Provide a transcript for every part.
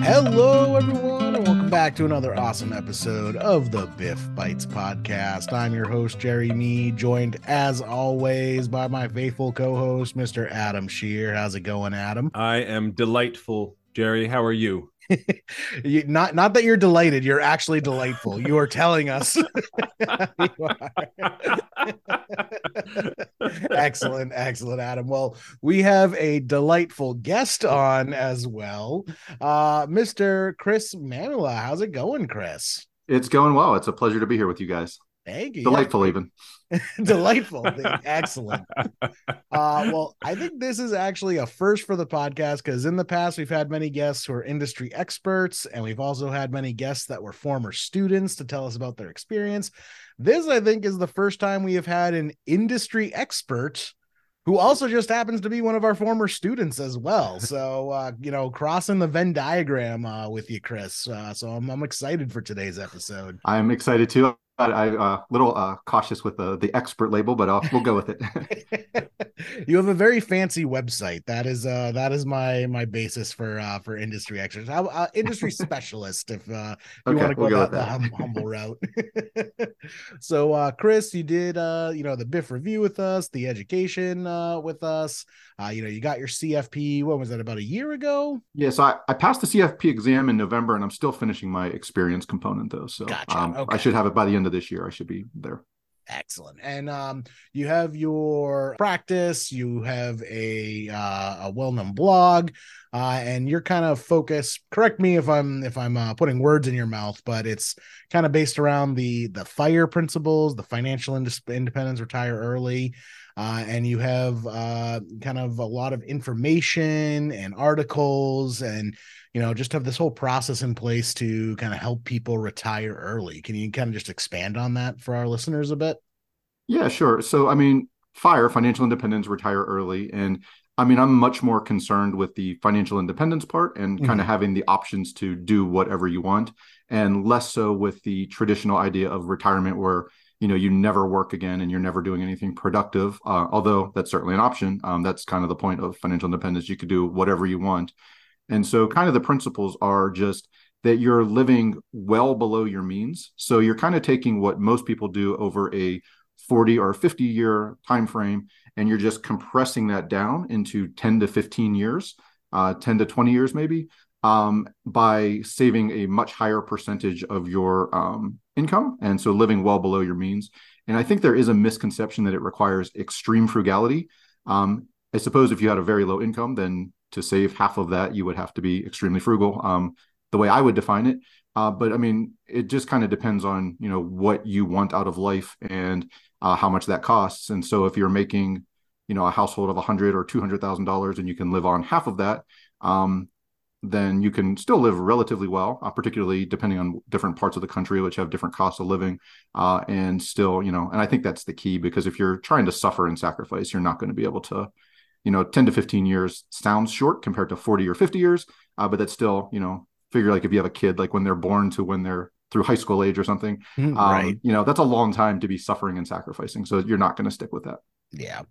Hello, everyone, and welcome back to another awesome episode of the Biff Bites podcast. I'm your host, Jerry Me, joined as always by my faithful co host, Mr. Adam Shear. How's it going, Adam? I am delightful, Jerry. How are you? you, not not that you're delighted, you're actually delightful. You are telling us. excellent, excellent, Adam. Well, we have a delightful guest on as well, uh, Mr. Chris Mamula. How's it going, Chris? It's going well. It's a pleasure to be here with you guys. Thank you. Delightful, yeah. even. Delightful. Excellent. Uh, well, I think this is actually a first for the podcast because in the past we've had many guests who are industry experts, and we've also had many guests that were former students to tell us about their experience. This, I think, is the first time we have had an industry expert who also just happens to be one of our former students as well. So, uh, you know, crossing the Venn diagram uh, with you, Chris. Uh, so I'm, I'm excited for today's episode. I'm excited too. I uh a little uh cautious with the the expert label, but I'll, we'll go with it. you have a very fancy website. That is uh that is my my basis for uh for industry experts. Uh, industry specialist if uh you okay, want to go we'll that, that. the humble route. so uh Chris, you did uh you know the Biff review with us, the education uh with us. Uh you know, you got your CFP, what was that about a year ago? Yeah, so I, I passed the CFP exam in November and I'm still finishing my experience component though. So gotcha. um, okay. I should have it by the end of this year. I should be there. Excellent. And um, you have your practice, you have a uh, a well-known blog, uh, and you're kind of focused. Correct me if I'm if I'm uh, putting words in your mouth, but it's kind of based around the the fire principles, the financial independence, retire early, uh, and you have uh, kind of a lot of information and articles and you know just have this whole process in place to kind of help people retire early. Can you kind of just expand on that for our listeners a bit? Yeah sure. So i mean fire financial independence retire early. And i mean i'm much more concerned with the financial independence part and kind mm-hmm. of having the options to do whatever you want and less so with the traditional idea of retirement where you know you never work again and you're never doing anything productive uh, although that's certainly an option. Um, that's kind of the point of financial independence. You could do whatever you want and so kind of the principles are just that you're living well below your means. So you're kind of taking what most people do over a 40 or 50 year time frame and you're just compressing that down into 10 to 15 years uh, 10 to 20 years maybe um, by saving a much higher percentage of your um, income. And so living well below your means. And i think there is a misconception that it requires extreme frugality. Um, i suppose if you had a very low income then to save half of that you would have to be extremely frugal um, the way i would define it uh, but i mean it just kind of depends on you know what you want out of life and uh, how much that costs and so if you're making you know a household of a hundred or two hundred thousand dollars and you can live on half of that um, then you can still live relatively well, uh, particularly depending on different parts of the country, which have different costs of living. Uh, and still, you know, and I think that's the key because if you're trying to suffer and sacrifice, you're not going to be able to, you know, 10 to 15 years sounds short compared to 40 or 50 years. Uh, but that's still, you know, figure like if you have a kid, like when they're born to when they're through high school age or something, mm, um, right. you know, that's a long time to be suffering and sacrificing. So you're not going to stick with that yeah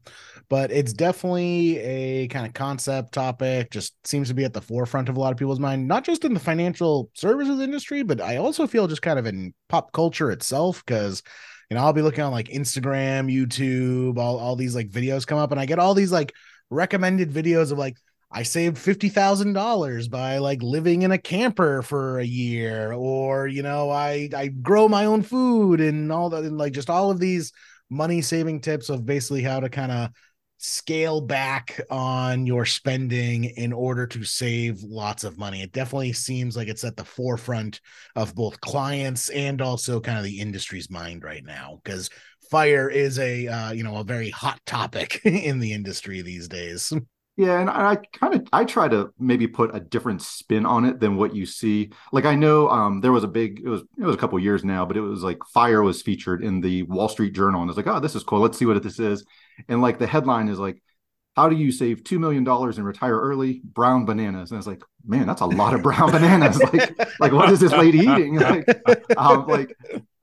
but it's definitely a kind of concept topic just seems to be at the forefront of a lot of people's mind not just in the financial services industry but i also feel just kind of in pop culture itself because you know i'll be looking on like instagram youtube all, all these like videos come up and i get all these like recommended videos of like I saved $50,000 by like living in a camper for a year or you know I I grow my own food and all that and like just all of these money saving tips of basically how to kind of scale back on your spending in order to save lots of money. It definitely seems like it's at the forefront of both clients and also kind of the industry's mind right now because fire is a uh, you know a very hot topic in the industry these days. Yeah, and I kind of I try to maybe put a different spin on it than what you see. Like I know um, there was a big it was it was a couple years now, but it was like fire was featured in the Wall Street Journal, and it's like, oh, this is cool. Let's see what this is. And like the headline is like, how do you save two million dollars and retire early? Brown bananas. And I was like, man, that's a lot of brown bananas. like, like what is this lady eating? Like, um, like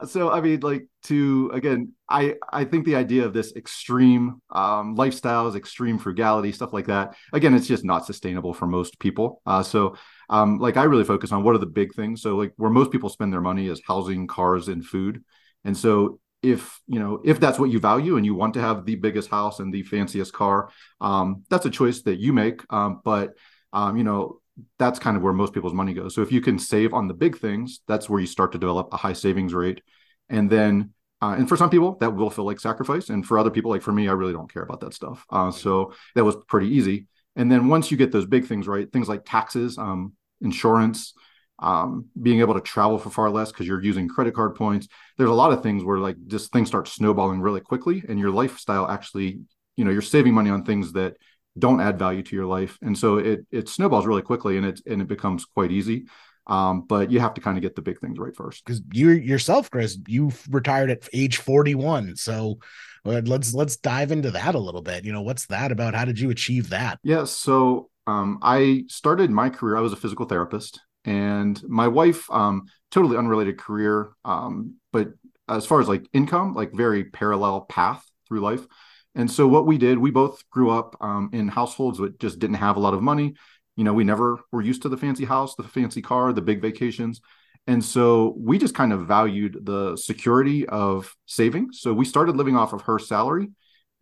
so i mean like to again i i think the idea of this extreme um lifestyles extreme frugality stuff like that again it's just not sustainable for most people uh so um, like I really focus on what are the big things. So like where most people spend their money is housing, cars, and food. And so if you know if that's what you value and you want to have the biggest house and the fanciest car, um, that's a choice that you make. Um, but um, you know that's kind of where most people's money goes. So if you can save on the big things, that's where you start to develop a high savings rate. And then uh, and for some people, that will feel like sacrifice. And for other people, like for me, I really don't care about that stuff. Uh, so that was pretty easy. And then once you get those big things right, things like taxes, um, insurance, um, being able to travel for far less because you're using credit card points. There's a lot of things where like just things start snowballing really quickly, and your lifestyle actually, you know, you're saving money on things that don't add value to your life, and so it it snowballs really quickly, and it and it becomes quite easy. Um, but you have to kind of get the big things right first. Because you yourself, Chris, you retired at age 41. So let's let's dive into that a little bit. You know, what's that about? How did you achieve that? Yeah. So um, I started my career. I was a physical therapist, and my wife, um, totally unrelated career, um, but as far as like income, like very parallel path through life. And so what we did, we both grew up um, in households that just didn't have a lot of money you know, we never were used to the fancy house, the fancy car, the big vacations. And so we just kind of valued the security of saving. So we started living off of her salary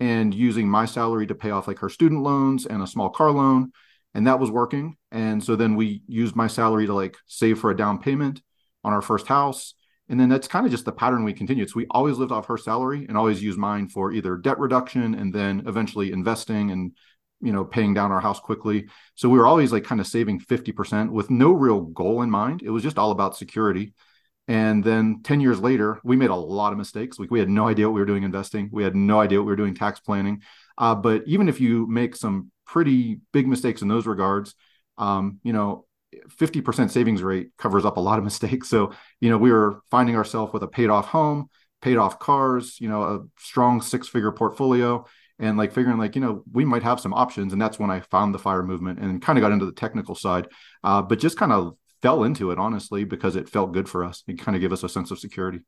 and using my salary to pay off like her student loans and a small car loan. And that was working. And so then we used my salary to like save for a down payment on our first house. And then that's kind of just the pattern we continued. So we always lived off her salary and always used mine for either debt reduction and then eventually investing and you know paying down our house quickly so we were always like kind of saving 50% with no real goal in mind it was just all about security and then 10 years later we made a lot of mistakes like we had no idea what we were doing investing we had no idea what we were doing tax planning uh, but even if you make some pretty big mistakes in those regards. Um, you know 50% savings rate covers up a lot of mistakes. So you know we were finding ourselves with a paid off home paid off cars you know a strong six figure portfolio and like figuring like you know we might have some options. And that's when i found the fire movement and kind of got into the technical side uh, but just kind of fell into it honestly because it felt good for us. It kind of gave us a sense of security.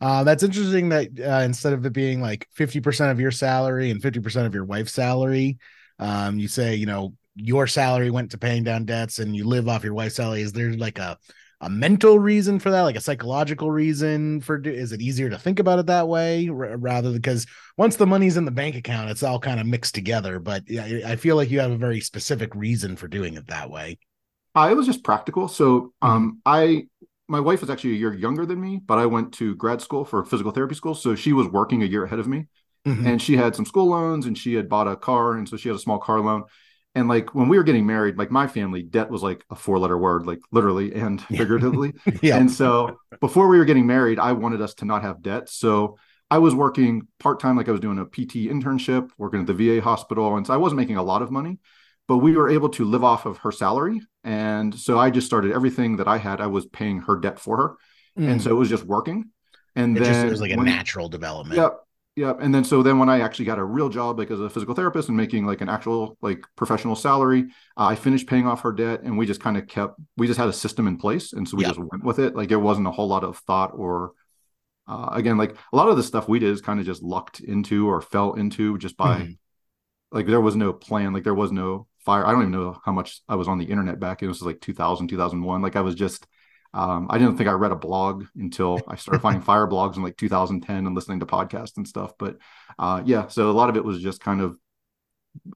Uh, that's interesting that uh, instead of it being like 50% of your salary and 50% of your wife's salary um, you say you know your salary went to paying down debts and you live off your wife's salary. Is there like a a mental reason for that? Like a psychological reason for is it easier to think about it that way r- rather because once the money's in the bank account it's all kind of mixed together but yeah, i feel like you have a very specific reason for doing it that way. Uh, it was just practical. So mm-hmm. um i my wife is actually a year younger than me but i went to grad school for physical therapy school. So she was working a year ahead of me mm-hmm. and she had some school loans and she had bought a car. And so she had a small car loan. And like when we were getting married like my family debt was like a four letter word like literally and figuratively. Yeah. and so before we were getting married i wanted us to not have debt. So i was working part-time like i was doing a pt internship working at the va hospital. And so i wasn't making a lot of money but we were able to live off of her salary. And so i just started everything that i had. I was paying her debt for her. Mm. and so it was just working. And it then just, it was like a when, natural development. Yeah yeah and then so then when i actually got a real job like as a physical therapist and making like an actual like professional salary uh, i finished paying off her debt and we just kind of kept we just had a system in place and so we just went with it. Like it wasn't a whole lot of thought or uh, again like a lot of the stuff we did is kind of just lucked into or fell into just by mm-hmm. like there was no plan like there was no fire. I don't even know how much i was on the internet back in it was like 2000 2001 like i was just um, I didn't think I read a blog until I started finding fire blogs in like 2010 and listening to podcasts and stuff. But uh, yeah, so a lot of it was just kind of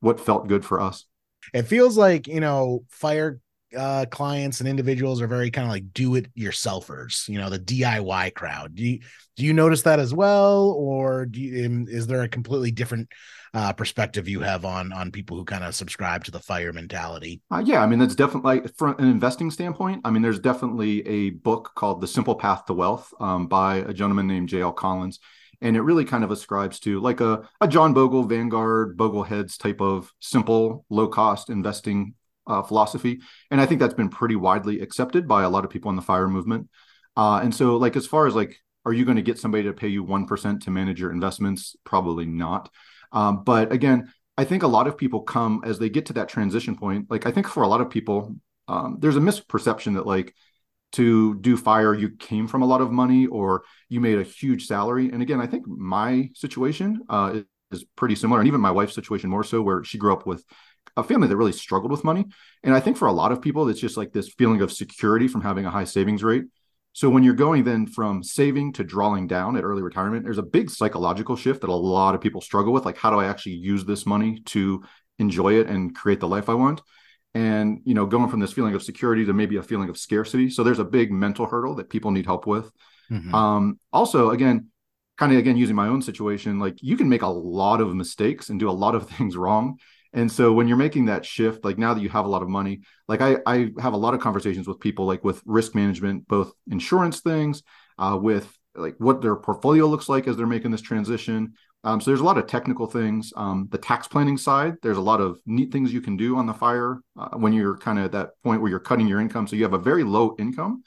what felt good for us. It feels like, you know, fire uh, clients and individuals are very kind of like do it yourselfers, you know, the DIY crowd. Do you, do you notice that as well? Or do you, is there a completely different uh, perspective you have on on people who kind of subscribe to the fire mentality. Uh, yeah, I mean that's definitely like, from an investing standpoint. I mean, there's definitely a book called The Simple Path to Wealth um, by a gentleman named J.L. Collins, and it really kind of ascribes to like a, a John Bogle, Vanguard, Bogleheads type of simple, low cost investing uh, philosophy, and I think that's been pretty widely accepted by a lot of people in the fire movement. Uh, and so, like as far as like, are you going to get somebody to pay you one percent to manage your investments? Probably not. Um, but again, I think a lot of people come as they get to that transition point. Like I think for a lot of people, um, there's a misperception that like to do fire, you came from a lot of money or you made a huge salary. And again, I think my situation uh, is, is pretty similar, and even my wife's situation more so, where she grew up with a family that really struggled with money. And I think for a lot of people, it's just like this feeling of security from having a high savings rate. So when you're going then from saving to drawing down at early retirement, there's a big psychological shift that a lot of people struggle with. Like, how do I actually use this money to enjoy it and create the life I want? And you know, going from this feeling of security to maybe a feeling of scarcity. So there's a big mental hurdle that people need help with. Mm-hmm. Um, also, again, kind of again using my own situation, like you can make a lot of mistakes and do a lot of things wrong and so when you're making that shift, like now that you have a lot of money, like I, I have a lot of conversations with people like with risk management, both insurance things, uh, with like what their portfolio looks like as they're making this transition. Um, so there's a lot of technical things. Um, the tax planning side, there's a lot of neat things you can do on the fire uh, when you're kind of at that point where you're cutting your income. So you have a very low income.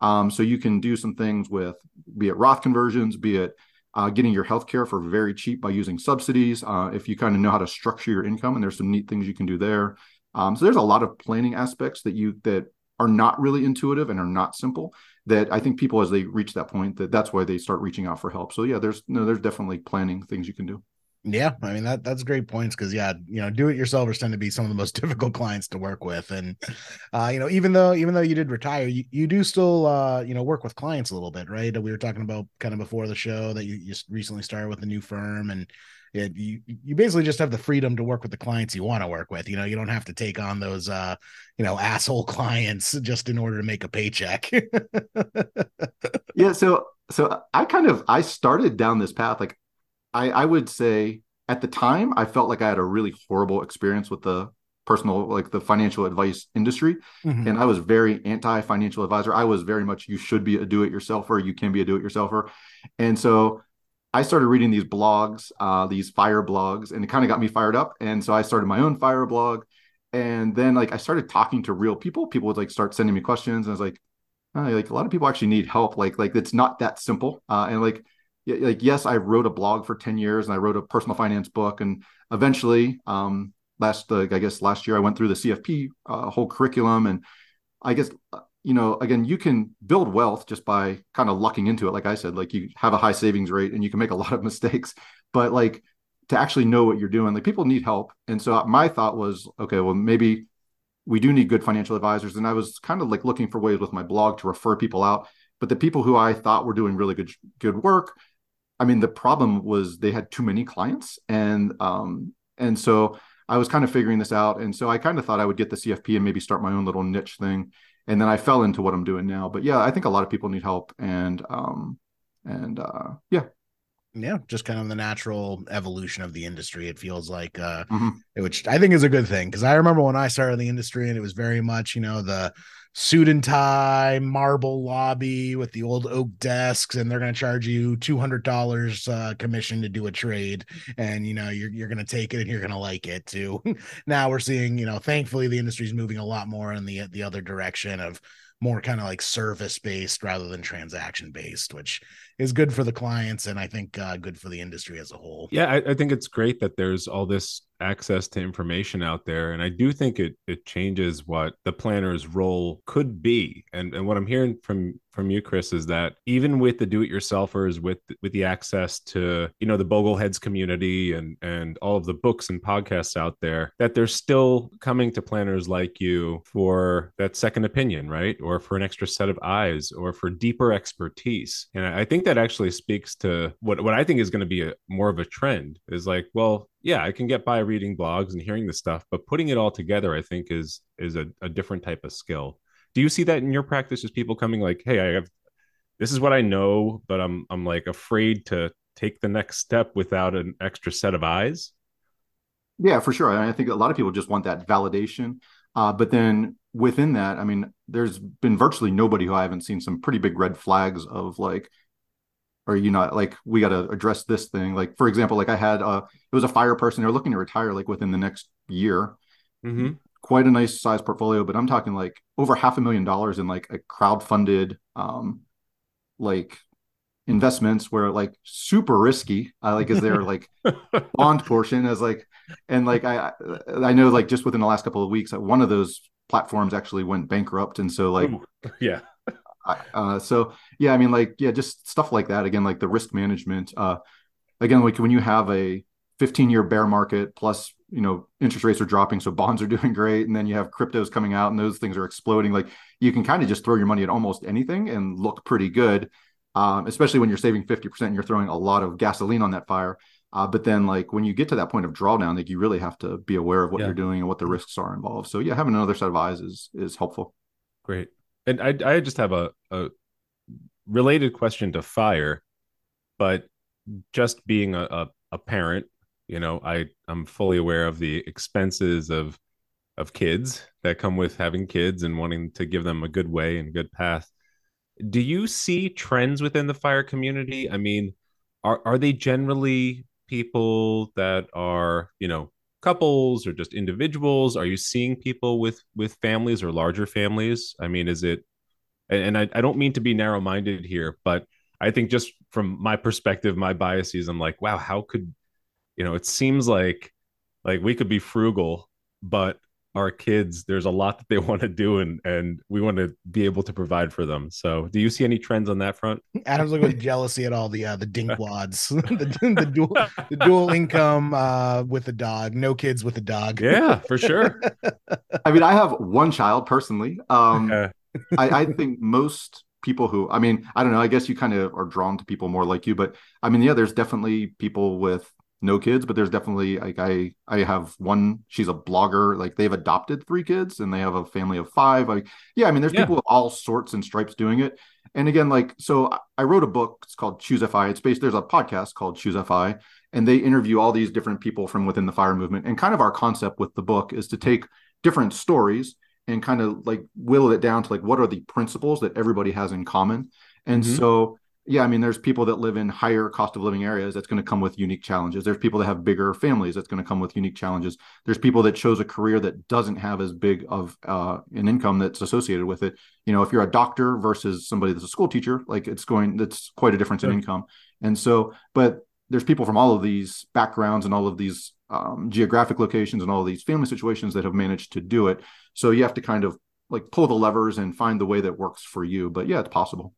Um, so you can do some things with, be it Roth conversions, be it uh, getting your health care for very cheap by using subsidies. Uh, if you kind of know how to structure your income, and there's some neat things you can do there. Um, so there's a lot of planning aspects that you that are not really intuitive and are not simple. That I think people, as they reach that point, that that's why they start reaching out for help. So yeah, there's no, there's definitely planning things you can do. Yeah, I mean that that's great points because yeah, you know, do it yourselfers tend to be some of the most difficult clients to work with, and uh, you know, even though even though you did retire, you, you do still uh, you know work with clients a little bit, right? We were talking about kind of before the show that you just recently started with a new firm, and it, you you basically just have the freedom to work with the clients you want to work with. You know, you don't have to take on those uh, you know asshole clients just in order to make a paycheck. yeah, so so I kind of I started down this path like I, I would say at the time I felt like I had a really horrible experience with the personal like the financial advice industry. Mm-hmm. and i was very anti financial advisor. I was very much you should be a do it yourselfer you can be a do it yourselfer and so i started reading these blogs uh, these fire blogs and it kind of got me fired up. And so i started my own fire blog. And then like i started talking to real people. People would like start sending me questions. And i was like oh, like a lot of people actually need help. Like like it's not that simple. Uh, and like like yes i wrote a blog for 10 years and i wrote a personal finance book and eventually um last uh, i guess last year i went through the cfp uh, whole curriculum and i guess uh, you know again you can build wealth just by kind of lucking into it like i said like you have a high savings rate and you can make a lot of mistakes but like to actually know what you're doing like people need help and so my thought was okay well maybe we do need good financial advisors and i was kind of like looking for ways with my blog to refer people out but the people who i thought were doing really good good work I mean, the problem was they had too many clients, and um, and so I was kind of figuring this out, and so I kind of thought I would get the CFP and maybe start my own little niche thing, and then I fell into what I'm doing now. But yeah, I think a lot of people need help, and um, and uh, yeah, yeah just kind of the natural evolution of the industry it feels like uh mm-hmm. which i think is a good thing because i remember when i started the industry and it was very much you know the suit and tie marble lobby with the old oak desks and they're going to charge you $200 uh, commission to do a trade. And you know you're, you're going to take it and you're going to like it too. Now we're seeing you know thankfully the industry is moving a lot more in the the other direction of more kind of like service based rather than transaction based, which is good for the clients and I think uh, good for the industry as a whole. Yeah, I, I think it's great that there's all this access to information out there and i do think it it changes what the planner's role could be and and what i'm hearing from from you chris is that even with the do-it-yourselfers with with the access to you know the bogleheads community and and all of the books and podcasts out there that they're still coming to planners like you for that second opinion right or for an extra set of eyes or for deeper expertise and i think that actually speaks to what what i think is going to be a more of a trend is like well yeah, I can get by reading blogs and hearing the stuff, but putting it all together, I think, is is a, a different type of skill. Do you see that in your practice? As people coming like, hey, I have this is what I know, but I'm I'm like afraid to take the next step without an extra set of eyes. Yeah, for sure. I think a lot of people just want that validation. Uh, but then within that, I mean, there's been virtually nobody who I haven't seen some pretty big red flags of like, or you not like we got to address this thing? Like for example like i had a it was a fire person they're looking to retire like within the next year. Mm-hmm. quite a nice size portfolio but i'm talking like over half a million dollars in like a crowd funded um like investments where like super risky. Uh, like is there like bond portion? As like and like i i know like just within the last couple of weeks that one of those platforms actually went bankrupt and so like Ooh, yeah uh, so yeah, I mean, like yeah, just stuff like that. Again, like the risk management. Uh, again, like when you have a 15 year bear market plus you know interest rates are dropping so bonds are doing great and then you have cryptos coming out and those things are exploding like you can kind of just throw your money at almost anything and look pretty good um, especially when you're saving 50% and you're throwing a lot of gasoline on that fire uh, but then like when you get to that point of drawdown like you really have to be aware of what yeah. you're doing and what the risks are involved so yeah having another set of eyes is is helpful great and i i just have a, a related question to fire but just being a, a, a parent you know i i'm fully aware of the expenses of of kids that come with having kids and wanting to give them a good way and good path. Do you see trends within the fire community? I mean are are they generally people that are you know couples or just individuals? Are you seeing people with with families or larger families? I mean is it and I, I don't mean to be narrow minded here but i think just from my perspective my biases i'm like wow how could you know it seems like like we could be frugal but our kids there's a lot that they want to do and and we want to be able to provide for them. So do you see any trends on that front? Adam's looking with jealousy at all the uh the dinkwads the, the dual the dual income uh with a dog no kids with a dog. Yeah for sure. I mean i have one child personally. Um I, I think most people who i mean i don't know i guess you kind of are drawn to people more like you but i mean yeah there's definitely people with no kids, but there's definitely like I I have one. She's a blogger. Like they've adopted three kids and they have a family of five. Like yeah, I mean, there's yeah. people of all sorts and stripes doing it. And again, like so, I wrote a book. It's called Choose FI. It's based. There's a podcast called Choose FI, and they interview all these different people from within the fire movement. And kind of our concept with the book is to take different stories and kind of like whittle it down to like what are the principles that everybody has in common. And mm-hmm. so yeah, I mean, there's people that live in higher cost of living areas that's going to come with unique challenges. There's people that have bigger families that's going to come with unique challenges. There's people that chose a career that doesn't have as big of uh, an income that's associated with it. You know, if you're a doctor versus somebody that's a school teacher, like it's going, that's quite a difference in income. And so, but there's people from all of these backgrounds and all of these um, geographic locations and all of these family situations that have managed to do it. So you have to kind of like pull the levers and find the way that works for you. But yeah, it's possible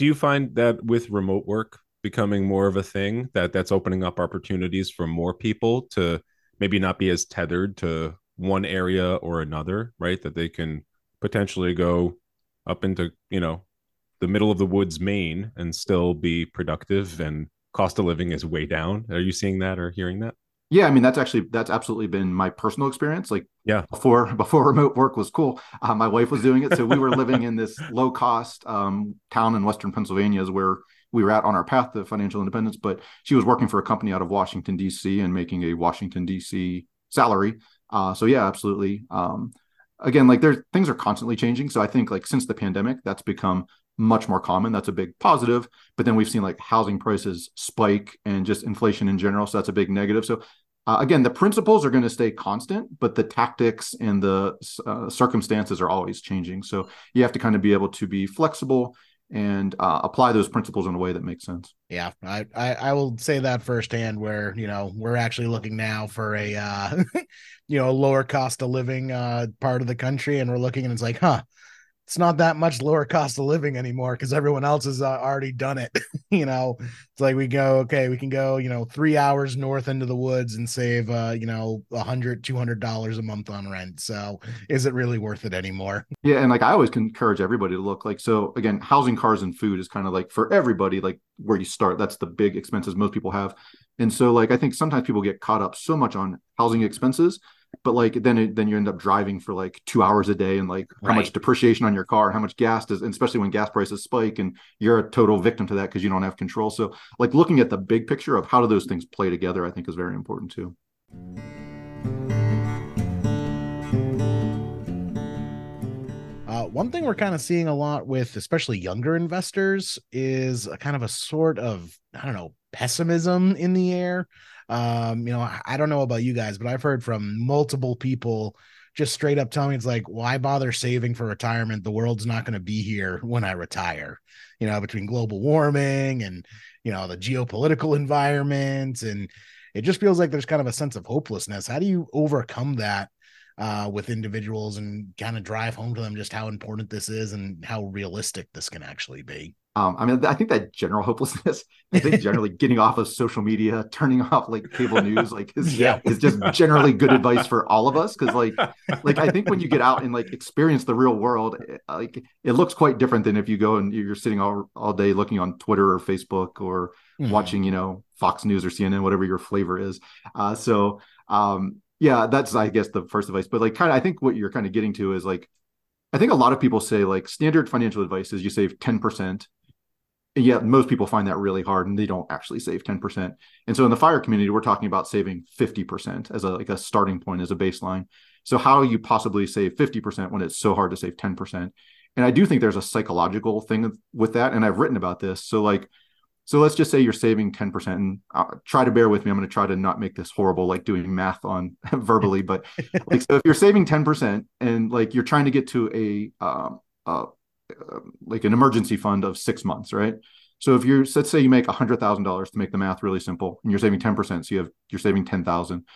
do you find that with remote work becoming more of a thing that that's opening up opportunities for more people to maybe not be as tethered to one area or another right? That they can potentially go up into you know the middle of the woods maine and still be productive and cost of living is way down? Are you seeing that or hearing that yeah, I mean that's actually that's absolutely been my personal experience. Like yeah, before before remote work was cool, uh, my wife was doing it, so we were living in this low cost um, town in Western Pennsylvania, is where we were at on our path to financial independence. But she was working for a company out of Washington D.C. and making a Washington D.C. salary. Uh, so yeah, absolutely. Um, again, like there's things are constantly changing. So I think like since the pandemic, that's become much more common. That's a big positive. But then we've seen like housing prices spike and just inflation in general. So that's a big negative. So uh, again, the principles are going to stay constant, but the tactics and the uh, circumstances are always changing. So you have to kind of be able to be flexible and uh, apply those principles in a way that makes sense. Yeah, I, I, I will say that firsthand. Where you know we're actually looking now for a uh, you know a lower cost of living uh, part of the country, and we're looking and it's like, huh, it's not that much lower cost of living anymore because everyone else has uh, already done it. you know, it's like we go, okay, we can go, you know, three hours north into the woods and save, uh, you know, a hundred, two hundred dollars a month on rent. So is it really worth it anymore? Yeah. And like I always encourage everybody to look like, so again, housing, cars, and food is kind of like for everybody, like where you start. That's the big expenses most people have. And so, like, I think sometimes people get caught up so much on housing expenses but like then it, then you end up driving for like two hours a day and like how much depreciation on your car how much gas does and especially when gas prices spike and you're a total victim to that because you don't have control. So like looking at the big picture of how do those things play together i think is very important too. Uh, one thing we're kind of seeing a lot with especially younger investors is a kind of a sort of i don't know pessimism in the air um, you know, I don't know about you guys, but I've heard from multiple people just straight up telling me it's like, why bother saving for retirement? The world's not going to be here when I retire. You know, between global warming and you know the geopolitical environment, and it just feels like there's kind of a sense of hopelessness. How do you overcome that uh, with individuals and kind of drive home to them just how important this is and how realistic this can actually be? um, I mean, I think that general hopelessness, I think generally getting off of social media, turning off like cable news, like is, yeah. is just generally good advice for all of us. Cause like, like I think when you get out and like experience the real world, eh, like it looks quite different than if you go and you're sitting all, all day looking on Twitter or Facebook or mm-hmm. watching, you know, Fox News or CNN, whatever your flavor is. Uh, so um, yeah, that's I guess the first advice. But like kind of I think what you're kind of getting to is like I think a lot of people say like standard financial advice is you save 10% and yet most people find that really hard and they don't actually save 10%. And so in the fire community, we're talking about saving 50% as a like a starting point as a baseline. So how you possibly save 50% when it's so hard to save 10%? And I do think there's a psychological thing with that. And I've written about this. So like, so let's just say you're saving 10% and uh, try to bear with me. I'm going to try to not make this horrible, like doing math on verbally, but like, so if you're saving 10% and like you're trying to get to a, um, uh, like an emergency fund of six months, right? So if you're let's say you make hundred thousand dollars to make the math really simple, and you're saving ten percent, so you have you're saving ten thousand,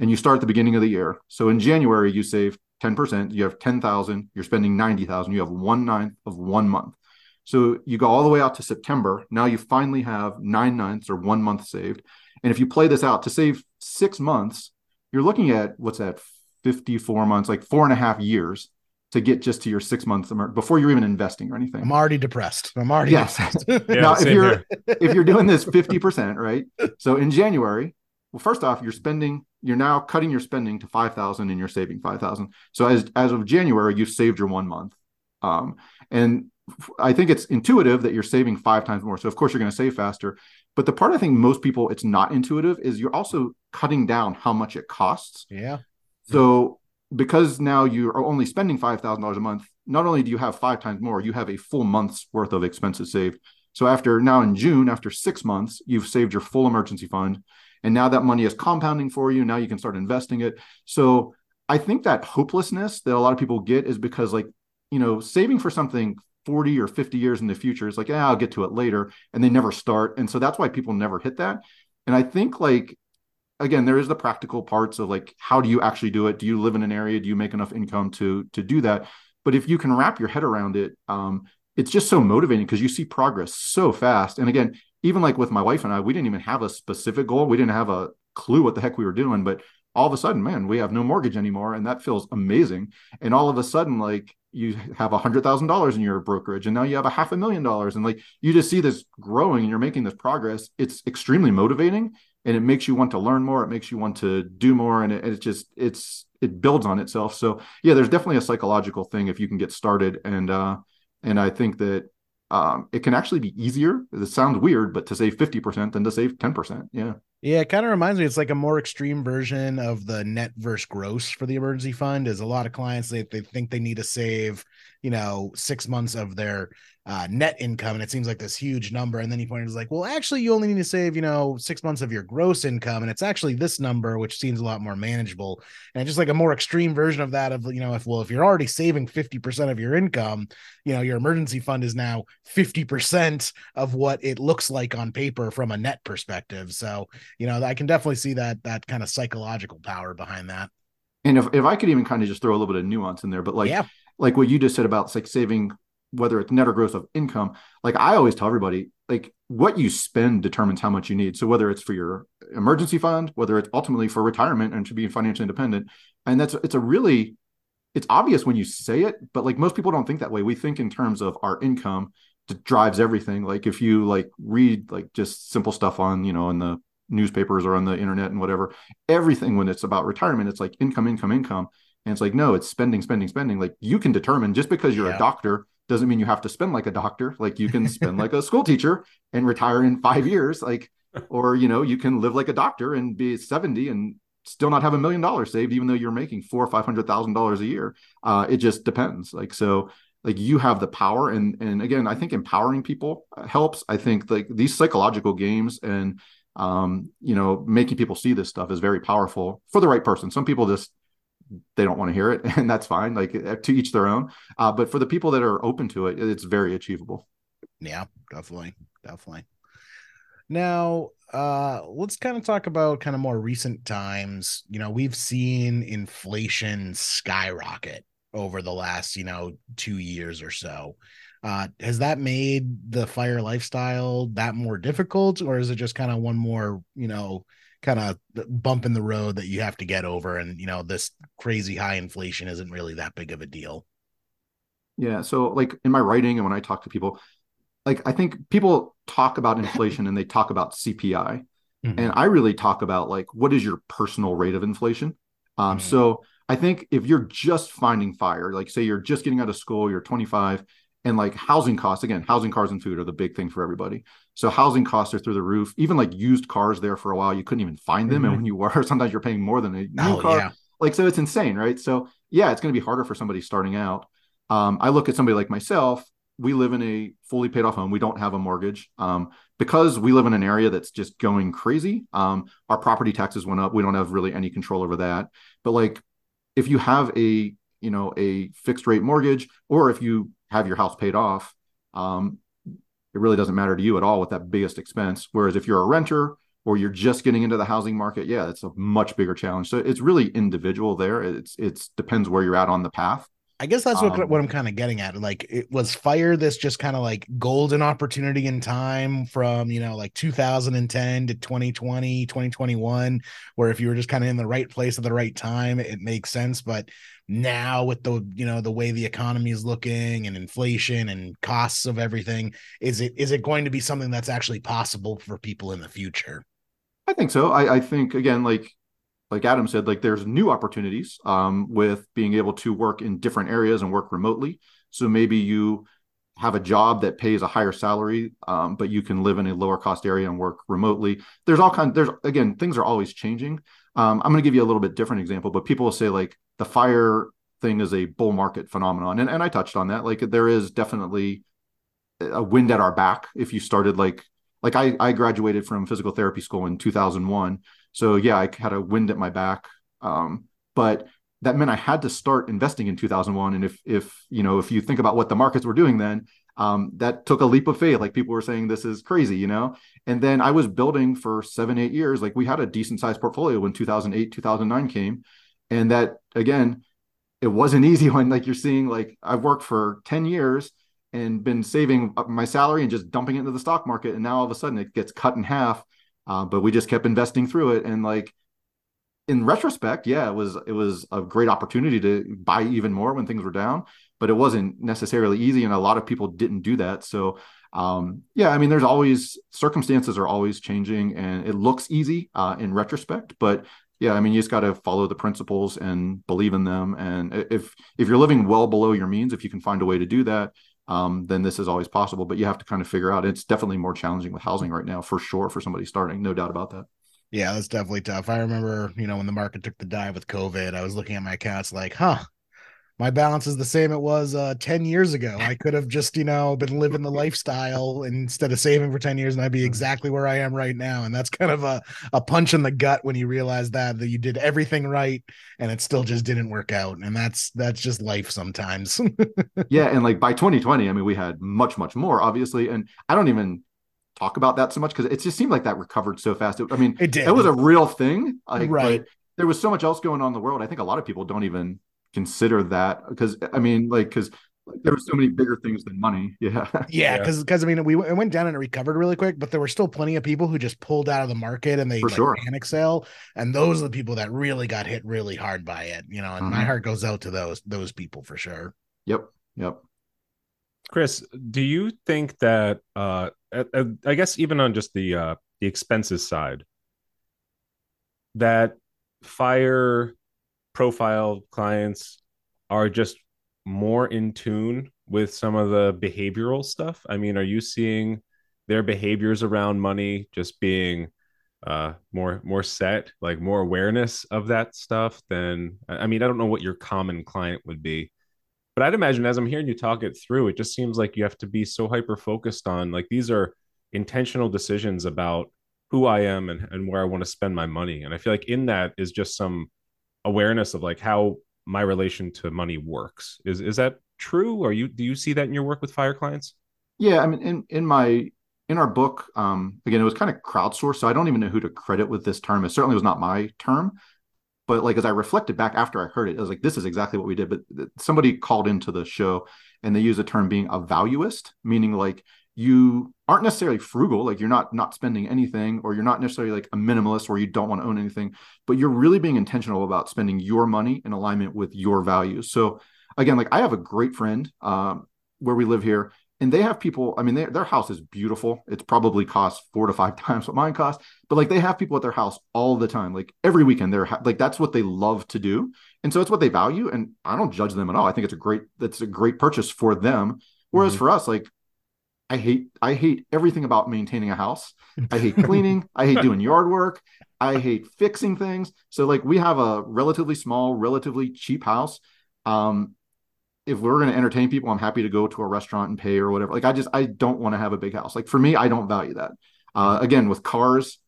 and you start at the beginning of the year. So in January you save ten percent, you have ten thousand, you're spending ninety thousand, you have one ninth of one month. So you go all the way out to September. Now you finally have nine ninths or one month saved. And if you play this out to save six months, you're looking at what's that, 54 months, like four and a half years to get just to your six months before you're even investing or anything. I'm already depressed. I'm already yes. yeah, now, if you're if you're doing this 50%, right? So in January, well, first off, you're spending, you're now cutting your spending to five thousand and you're saving five thousand. So as as of January, you saved your one month. Um, and I think it's intuitive that you're saving five times more. So of course you're going to save faster. But the part I think most people it's not intuitive is you're also cutting down how much it costs. Yeah. So because now you are only spending $5,000 a month, not only do you have five times more, you have a full month's worth of expenses saved. So after now in June, after six months, you've saved your full emergency fund. And now that money is compounding for you. Now you can start investing it. So I think that hopelessness that a lot of people get is because, like, you know, saving for something 40 or 50 years in the future is like, yeah, I'll get to it later. And they never start. And so that's why people never hit that. And I think like again there is the practical parts of like how do you actually do it do you live in an area do you make enough income to to do that but if you can wrap your head around it um, it's just so motivating because you see progress so fast and again even like with my wife and i we didn't even have a specific goal we didn't have a clue what the heck we were doing but all of a sudden man we have no mortgage anymore and that feels amazing and all of a sudden like you have a hundred thousand dollars in your brokerage and now you have a half a million dollars and like you just see this growing and you're making this progress. It's extremely motivating and it makes you want to learn more. It makes you want to do more and it, just it's it builds on itself. So yeah there's definitely a psychological thing if you can get started and uh and i think that um it can actually be easier it sounds weird but to save 50% than to save 10% yeah yeah, it kind of reminds me. It's like a more extreme version of the net versus gross for the emergency fund. Is a lot of clients they they think they need to save, you know, six months of their uh, net income, and it seems like this huge number. And then he pointed is like, well, actually, you only need to save, you know, six months of your gross income, and it's actually this number, which seems a lot more manageable. And just like a more extreme version of that, of you know, if well, if you're already saving fifty percent of your income, you know, your emergency fund is now fifty percent of what it looks like on paper from a net perspective. So you know, I can definitely see that that kind of psychological power behind that. And if if I could even kind of just throw a little bit of nuance in there, but like yeah. Like what you just said about like saving whether it's net or gross of income, like I always tell everybody, like what you spend determines how much you need. So whether it's for your emergency fund, whether it's ultimately for retirement and to be financially independent, and that's it's a really it's obvious when you say it, but like most people don't think that way. We think in terms of our income that drives everything. Like if you like read like just simple stuff on, you know, in the newspapers or on the internet and whatever, everything when it's about retirement, it's like income, income, income. And it's like, no, it's spending, spending, spending. Like you can determine just because you're yeah. a doctor doesn't mean you have to spend like a doctor. Like you can spend like a school teacher and retire in five years like or you know you can live like a doctor and be 70 and still not have a million dollars saved even though you're making four or five hundred thousand dollars a year. Uh, it just depends. Like so like you have the power and and again i think empowering people helps. I think like these psychological games and um you know making people see this stuff is very powerful for the right person. Some people just they don't want to hear it and that's fine like uh, to each their own uh, but for the people that are open to it it's very achievable. Yeah definitely definitely. Now uh let's kind of talk about kind of more recent times. You know we've seen inflation skyrocket over the last you know two years or so. Uh, has that made the fire lifestyle that more difficult, or is it just kind of one more, you know, kind of bump in the road that you have to get over? And, you know, this crazy high inflation isn't really that big of a deal. Yeah. So, like in my writing and when I talk to people, like I think people talk about inflation and they talk about CPI. Mm-hmm. And I really talk about like what is your personal rate of inflation? Um, mm-hmm. So I think if you're just finding fire, like say you're just getting out of school, you're 25, and like housing costs, again, housing, cars, and food are the big thing for everybody. So housing costs are through the roof. Even like used cars there for a while, you couldn't even find them. Mm-hmm. And when you were, sometimes you're paying more than a new oh, car. Yeah. Like, so it's insane, right? So yeah, it's going to be harder for somebody starting out. Um, I look at somebody like myself. We live in a fully paid off home. We don't have a mortgage. Um, because we live in an area that's just going crazy. Um, our property taxes went up. We don't have really any control over that. But like, if you have a you know a fixed rate mortgage, or if you have your house paid off, um, it really doesn't matter to you at all with that biggest expense. Whereas if you're a renter or you're just getting into the housing market, yeah, it's a much bigger challenge. So it's really individual there. It's it's depends where you're at on the path. I guess that's what, um, what I'm kind of getting at. Like, it was fire this just kind of like golden opportunity in time from, you know, like 2010 to 2020, 2021, where if you were just kind of in the right place at the right time, it makes sense. But now with the, you know, the way the economy is looking and inflation and costs of everything, is it is it going to be something that's actually possible for people in the future? I think so. I, I think again, like like Adam said, like there's new opportunities um, with being able to work in different areas and work remotely. So maybe you have a job that pays a higher salary, um, but you can live in a lower cost area and work remotely. There's all kinds. There's again, things are always changing. Um, I'm going to give you a little bit different example, but people will say like the fire thing is a bull market phenomenon, and and I touched on that. Like there is definitely a wind at our back if you started like like I I graduated from physical therapy school in 2001 so yeah, I had a wind at my back. Um, but that meant I had to start investing in 2001. And if if you know if you think about what the markets were doing then, um, that took a leap of faith. Like people were saying, this is crazy, you know. And then I was building for seven, eight years. Like we had a decent sized portfolio when 2008, 2009 came, and that again, it wasn't easy when like you're seeing like I've worked for 10 years and been saving my salary and just dumping it into the stock market, and now all of a sudden it gets cut in half uh, but we just kept investing through it, and like in retrospect, yeah, it was it was a great opportunity to buy even more when things were down, but it wasn't necessarily easy, and a lot of people didn't do that. So um, yeah, I mean, there's always circumstances are always changing, and it looks easy uh, in retrospect, but yeah, I mean, you just got to follow the principles and believe in them. And if if you're living well below your means, if you can find a way to do that, um, then this is always possible. But you have to kind of figure out. It's definitely more challenging with housing right now, for sure, for somebody starting. No doubt about that. Yeah, that's definitely tough. I remember, you know, when the market took the dive with COVID, I was looking at my accounts like, huh, my balance is the same it was uh, 10 years ago. I could have just, you know, been living the lifestyle instead of saving for 10 years and I'd be exactly where I am right now. And that's kind of a, a punch in the gut when you realize that that you did everything right and it still just didn't work out. And that's that's just life sometimes. yeah. And like by 2020, I mean, we had much, much more, obviously. And I don't even talk about that so much because it just seemed like that recovered so fast. It, I mean, it did. It was a real thing. Like, right. there was so much else going on in the world. I think a lot of people don't even consider that because I mean, like, because there were so many bigger things than money. Yeah. Yeah. Because, yeah. because I mean, we it went down and it recovered really quick, but there were still plenty of people who just pulled out of the market and they For like, sure. panic sell. And those are the people that really got hit really hard by it, you know, and mm-hmm. my heart goes out to those, those people for sure. Yep. Yep. Chris, do you think that, uh, I guess even on just the, uh, the expenses side, that fire profile clients are just more in tune with some of the behavioral stuff? I mean, are you seeing their behaviors around money just being uh more more set like more awareness of that stuff than i mean i don't know what your common client would be but i'd imagine as i'm hearing you talk it through it just seems like you have to be so hyper focused on like these are intentional decisions about who i am and, and where i want to spend my money and i feel like in that is just some awareness of like how my relation to money works. Is is that true? Or you do you see that in your work with fire clients? Yeah, I mean, in in my in our book, um, again, it was kind of crowdsourced, so I don't even know who to credit with this term. It certainly was not my term, But like as I reflected back after I heard it, I was like, this is exactly what we did. But somebody called into the show and they use the term being a valuist, meaning like you aren't necessarily frugal like you're not not spending anything or you're not necessarily like a minimalist where you don't want to own anything but you're really being intentional about spending your money in alignment with your values so again like i have a great friend um, where we live here and they have people i mean they, their house is beautiful it's probably cost four to five times what mine cost but like they have people at their house all the time like every weekend they're like that's what they love to do and so it's what they value and i don't judge them at all i think it's a great that's a great purchase for them whereas mm-hmm. for us like I hate I hate everything about maintaining a house. I hate cleaning. I hate doing yard work. I hate fixing things. So like we have a relatively small, relatively cheap house. Um, if we're going to entertain people, I'm happy to go to a restaurant and pay or whatever. Like I just I don't want to have a big house. Like for me, I don't value that. Uh, again, with cars,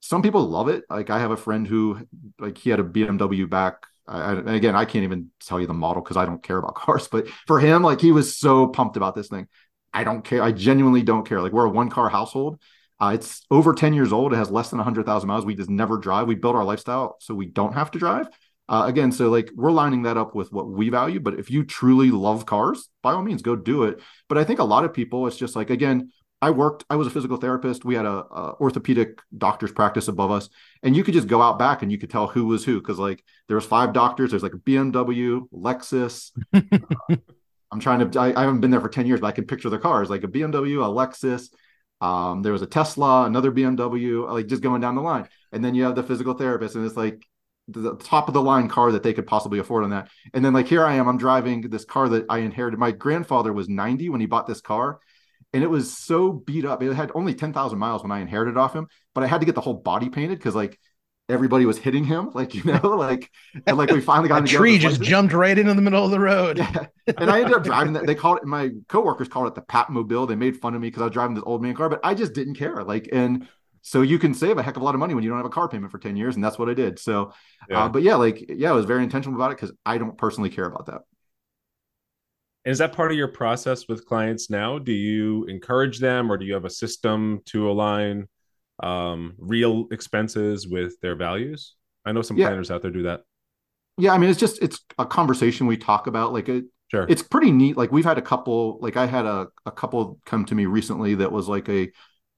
some people love it. Like I have a friend who like he had a BMW back. I, again, I can't even tell you the model because I don't care about cars. But for him, like he was so pumped about this thing. I don't care. I genuinely don't care. Like we're a one car household. Uh, it's over 10 years old. It has less than 100,000 miles. We just never drive. We built our lifestyle so we don't have to drive. Uh, again, so like we're lining that up with what we value. But if you truly love cars, by all means, go do it. But I think a lot of people, it's just like, again, I worked, I was a physical therapist. We had a, a, orthopedic doctor's practice above us. And you could just go out back and you could tell who was who. Cause like there was five doctors. There's like a BMW, Lexus, uh, I'm trying to. I, I, haven't been there for ten years, but I can picture the cars like a BMW, a Lexus. Um, there was a Tesla, another BMW, like just going down the line, and then you have the physical therapist, and it's like the top of the line car that they could possibly afford on that. And then like here I am, I'm driving this car that I inherited. My grandfather was 90 when he bought this car, and it was so beat up. It had only 10,000 miles when I inherited off him, but I had to get the whole body painted because like everybody was hitting him, like you know, like and like we finally got a tree just jumped right into the middle of the road. Yeah. And I ended up driving that. They called it my coworkers called it the Pat Mobile. They made fun of me because I was driving this old man car, but I just didn't care. Like and so you can save a heck of a lot of money when you don't have a car payment for 10 years. And that's what I did. So uh, yeah. Uh, but yeah, like yeah, I was very intentional about it because I don't personally care about that. Is that part of your process with clients now? Do you encourage them or do you have a system to align um, real expenses with their values? I know some yeah. planners out there do that. Yeah, I mean, it's just it's a conversation we talk about. Like, sure, it's pretty neat. Like, we've had a couple. Like, I had a a couple come to me recently that was like a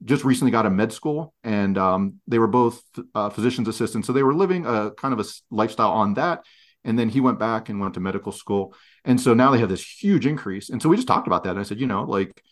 just recently got a med school, and um, they were both uh, physician's assistants, so they were living a kind of a lifestyle on that. And then he went back and went to medical school, and so now they have this huge increase. And so we just talked about that. And I said, you know, like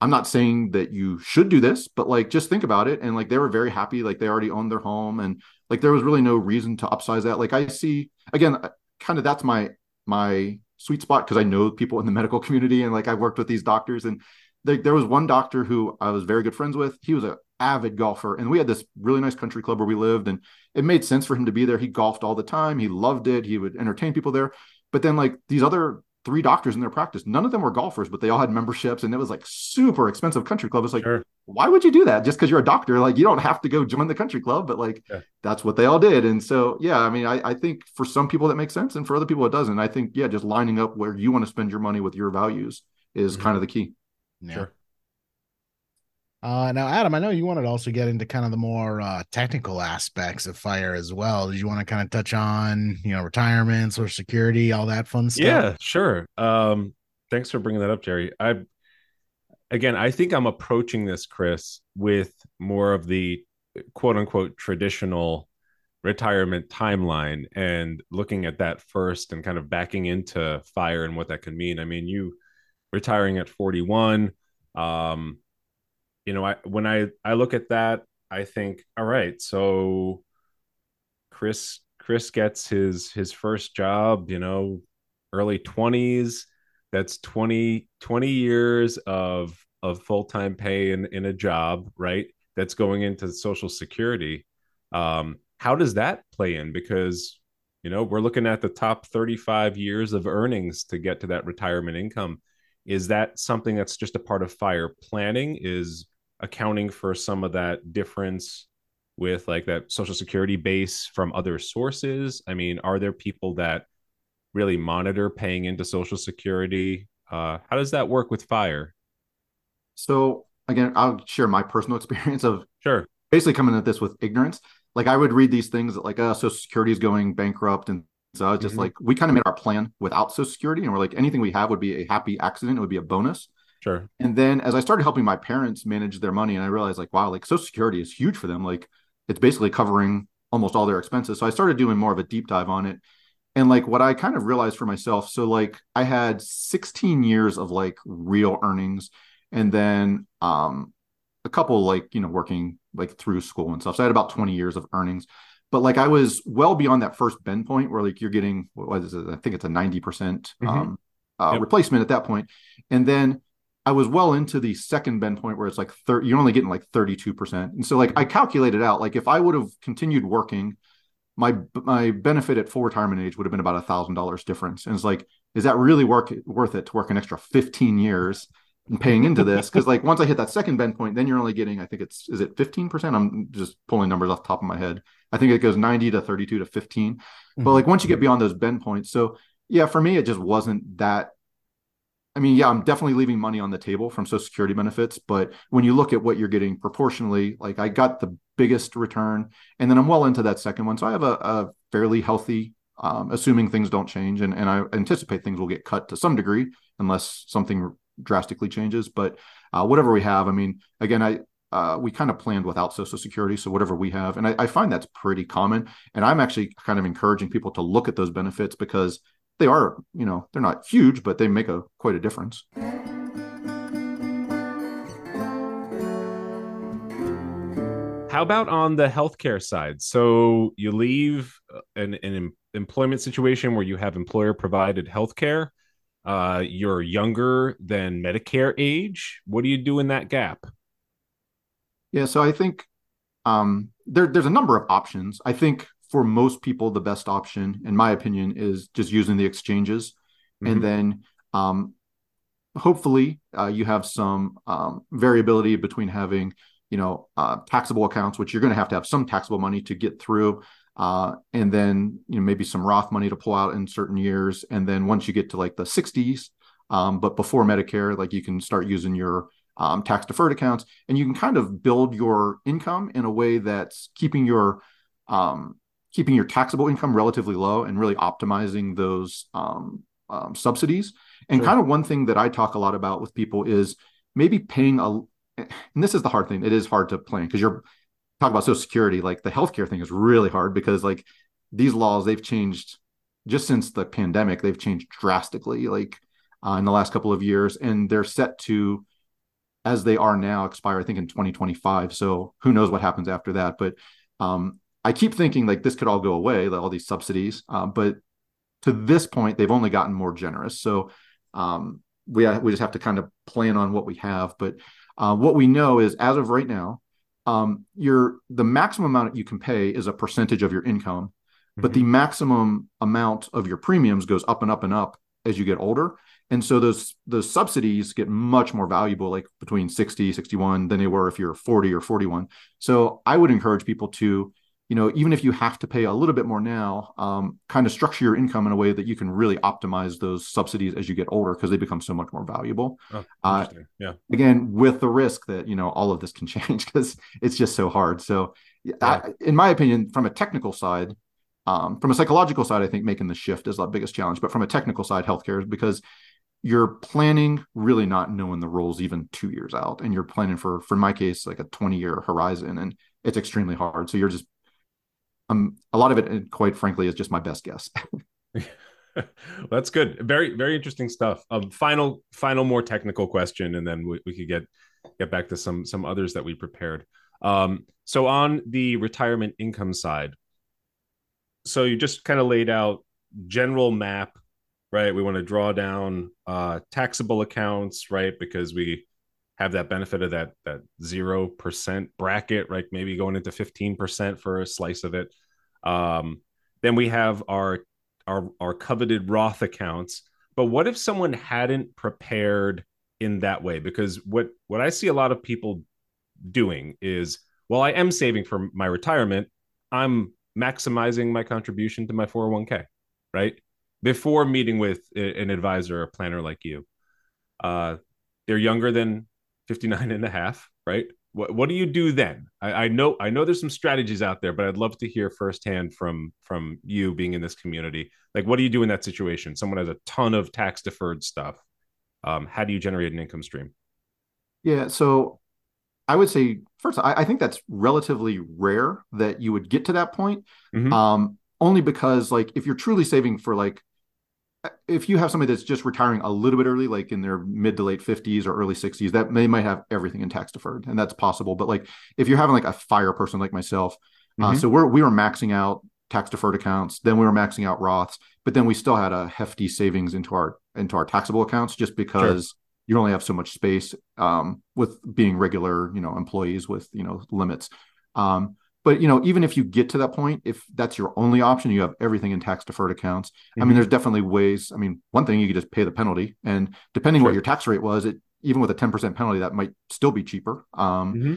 I'm not saying that you should do this, but like just think about it. And like they were very happy, like they already owned their home, and like there was really no reason to upsize that. Like I see again, uh, kind of that's my my sweet spot because I know people in the medical community and like I've worked with these doctors and there, there was one doctor who I was very good friends with. He was an avid golfer, and we had this really nice country club where we lived, and it made sense for him to be there. He golfed all the time. He loved it. He would entertain people there. But then like these other three doctors in their practice. None of them were golfers, but they all had memberships and it was like super expensive country club. It's like, sure. why would you do that? Just because you're a doctor? Like you don't have to go join the country club, but like yeah. that's what they all did. And so, yeah, I mean, I, I think for some people that makes sense and for other people it doesn't. I think, yeah, just lining up where you want to spend your money with your values is mm-hmm. kind of the key. Yeah. Sure. Uh, now, Adam, I know you wanted to also get into kind of the more uh, technical aspects of fire as well. Did you want to kind of touch on, you know, retirements or security, all that fun stuff? Yeah, sure. Um, thanks for bringing that up, Jerry. I, again, I think I'm approaching this, Chris, with more of the quote unquote traditional retirement timeline and looking at that first and kind of backing into fire and what that could mean. I mean, you retiring at 41, um, you know, I when I I look at that, I think, all right, so Chris Chris gets his his first job, you know, early 20s. That's 20 20 years of of full-time pay in in a job, right? That's going into social security. Um how does that play in because you know, we're looking at the top 35 years of earnings to get to that retirement income. Is that something that's just a part of fire planning? Is accounting for some of that difference with like that social security base from other sources i mean are there people that really monitor paying into social security uh, how does that work with fire so again i'll share my personal experience of sure basically coming at this with ignorance like I would read these things that like, oh, Social Security is going bankrupt. And so I was just mm-hmm. like, we kind of made our plan without Social Security. And we're like, anything we have would be a happy accident. It would be a bonus. Sure. And then as I started helping my parents manage their money, and I realized like, wow, like Social Security is huge for them. Like it's basically covering almost all their expenses. So I started doing more of a deep dive on it. And like what I kind of realized for myself, so like I had 16 years of like real earnings and then um a couple like, you know, working like through school and stuff. So I had about 20 years of earnings. But like I was well beyond that first bend point where like you're getting what is it? I think it's a 90% mm-hmm. um uh, yep. replacement at that point. And then I was well into the second bend point where it's like 30, you're only getting like 32%. And so like I calculated out, like if I would have continued working, my my benefit at full retirement age would have been about a thousand dollars difference. And it's like, is that really work worth it to work an extra 15 years and paying into this? Because like once I hit that second bend point, then you're only getting, I think it's is it 15%? I'm just pulling numbers off the top of my head. I think it goes 90 to 32 to 15. Mm-hmm. But like once you get beyond those bend points, so yeah, for me, it just wasn't that I mean, yeah, I'm definitely leaving money on the table from Social Security benefits, but when you look at what you're getting proportionally, like I got the biggest return, and then I'm well into that second one, so I have a, a fairly healthy, um, assuming things don't change, and and I anticipate things will get cut to some degree unless something drastically changes. But uh, whatever we have, I mean, again, I uh, we kind of planned without Social Security. So whatever we have, and I, I, find that's pretty common. And I'm actually kind of encouraging people to look at those benefits because they are, you know, they're not huge, but they make a quite a difference. How about on the healthcare side? So you leave an, an employment situation where you have employer provided healthcare. Uh, you're younger than Medicare age. What do you do in that gap? Yeah, so I think um, there, there's a number of options. I think for most people, the best option, in my opinion, is just using the exchanges. Mm-hmm. And then um, hopefully uh, you have some um, variability between having, you know, uh, taxable accounts, which you're going to have to have some taxable money to get through. Uh, and then, you know, maybe some Roth money to pull out in certain years. And then once you get to like the 60s, um, but before Medicare, like you can start using your um, tax deferred accounts and you can kind of build your income in a way that's keeping your um, keeping your taxable income relatively low and really optimizing those um, um, subsidies. And sure. kind of one thing that I talk a lot about with people is maybe paying a, and this is the hard thing. It is hard to plan because you're talking about Social Security, like the healthcare thing is really hard because like these laws they've changed just since the pandemic. They've changed drastically, like uh, in the last couple of years, and they're set to as they are now expire. I think in 2025. So who knows what happens after that? But um, I keep thinking like this could all go away, like all these subsidies, uh, but to this point, they've only gotten more generous. So um, we we just have to kind of plan on what we have. But uh, what we know is, as of right now, um, your the maximum amount you can pay is a percentage of your income, mm-hmm. but the mm-hmm. maximum amount of your premiums goes up and up and up as you get older. And so those those subsidies get much more valuable, like between 60, 61 than they were if you're 40 or 41. So I would encourage people to you know, even if you have to pay a little bit more now, um, kind of structure your income in a way that you can really optimize those subsidies as you get older because they become so much more valuable. Oh, uh, yeah. Again, with the risk that you know all of this can change because it's just so hard. So, yeah. I, in my opinion, from a technical side, um, from a psychological side, I think making the shift is the biggest challenge. But from a technical side, healthcare is because you're planning really not knowing the rules even two years out, and you're planning for, for my case, like a 20 year horizon, and it's extremely hard. So you're just um, a lot of it, quite frankly, is just my best guess. That's good. Very, very interesting stuff. Um, final, final, more technical question, and then we, we could get get back to some some others that we prepared. Um, so on the retirement income side, so you just kind of laid out general map, right? We want to draw down uh, taxable accounts, right? Because we have that benefit of that that zero percent bracket, right? Maybe going into fifteen percent for a slice of it. Um, then we have our our our coveted Roth accounts. But what if someone hadn't prepared in that way? Because what what I see a lot of people doing is, well, I am saving for my retirement. I'm maximizing my contribution to my 401k, right? Before meeting with an advisor or planner like you. Uh, they're younger than 59 and a half, right? what what do you do then? I, I, know I know there's some strategies out there, but I'd love to hear firsthand from from you being in this community. Like, what do you do in that situation? Someone has a ton of tax deferred stuff. Um, how do you generate an income stream? Yeah, so I would say first, I, I think that's relatively rare that you would get to that point. Mm-hmm. Um, only because like if you're truly saving for like if you have somebody that's just retiring a little bit early, like in their mid to late 50s or early 60s, that they might have everything in tax deferred, and that's possible. But like if you're having like a fire person like myself, uh, mm-hmm. uh, so we're we were maxing out tax deferred accounts, then we were maxing out Roths, but then we still had a hefty savings into our into our taxable accounts just because sure. you only have so much space um, with being regular, you know, employees with you know limits. Um, but you know even if you get to that point if that's your only option you have everything in tax deferred accounts mm-hmm. i mean mm-hmm. there's definitely ways i mean one thing you could just pay the penalty and depending sure. what your tax rate was it even with a 10% penalty that might still be cheaper um, mm-hmm.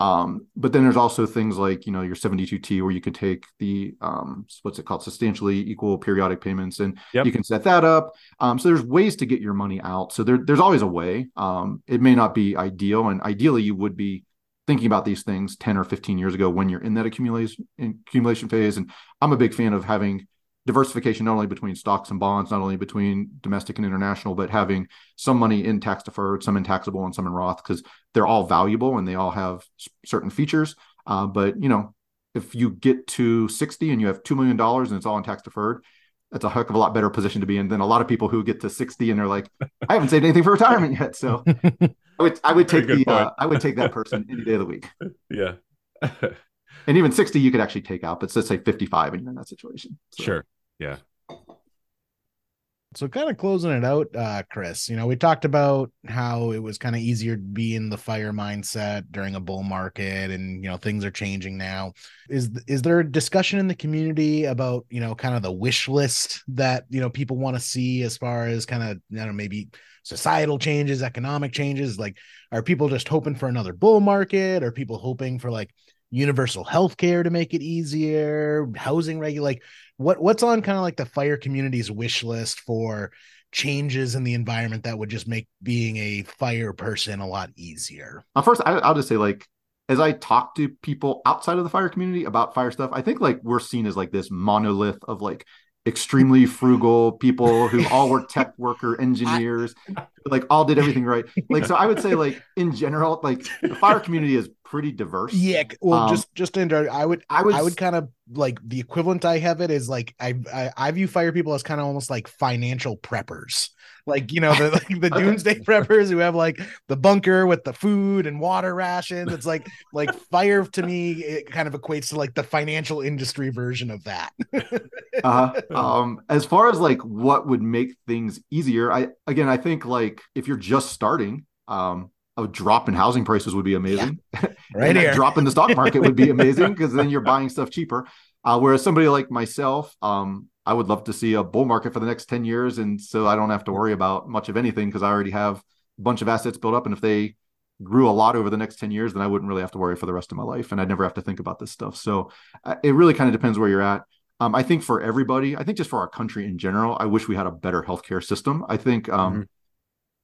Um, but then there's also things like you know your 72t where you could take the um, what's it called substantially equal periodic payments and yep. you can set that up um, so there's ways to get your money out so there, there's always a way um, it may not be ideal and ideally you would be thinking about these things 10 or 15 years ago when you're in that accumulation accumulation phase. And i'm a big fan of having diversification not only between stocks and bonds not only between domestic and international but having some money in tax deferred some in taxable and some in roth because they're all valuable and they all have certain features. Uh, but you know if you get to 60 and you have $2 million and it's all in tax deferred that's a heck of a lot better position to be in than a lot of people who get to 60 and they're like i haven't saved anything for retirement yet. So I would I would take the uh, I would take that person any day of the week. Yeah. and even 60 you could actually take out, but let's say 55 and you're in that situation. So. Sure. Yeah. So kind of closing it out, uh, Chris, you know, we talked about how it was kind of easier to be in the fire mindset during a bull market and you know things are changing now. Is is there a discussion in the community about, you know, kind of the wish list that, you know, people want to see as far as kind of, don't know, maybe societal changes, economic changes? Like, are people just hoping for another bull market? Are people hoping for like universal health care to make it easier, housing regulate? Like, what what's on kind of like the fire community's wish list for changes in the environment that would just make being a fire person a lot easier? Uh, first, I, I'll just say like as I talk to people outside of the fire community about fire stuff, I think like we're seen as like this monolith of like extremely frugal people who all were tech worker engineers like all did everything right like so i would say like in general like the fire community is pretty diverse. Yeah well um, just just to i would i would i would kind of like the equivalent i have it is like I, I i view fire people as kind of almost like financial preppers. Like you know the like the doomsday preppers who have like the bunker with the food and water rations. It's like like fire to me it kind of equates to like the financial industry version of that. Uh, um as far as like what would make things easier i again i think like if you're just starting um a drop in housing prices would be amazing yeah. right here drop in the stock market would be amazing because then you're buying stuff cheaper uh, whereas somebody like myself um I would love to see a bull market for the next 10 years. And so I don't have to worry about much of anything because I already have a bunch of assets built up. And if they grew a lot over the next 10 years, then I wouldn't really have to worry for the rest of my life. And I'd never have to think about this stuff. So uh, it really kind of depends where you're at. Um, I think for everybody, I think just for our country in general, I wish we had a better healthcare system. I think um, mm-hmm.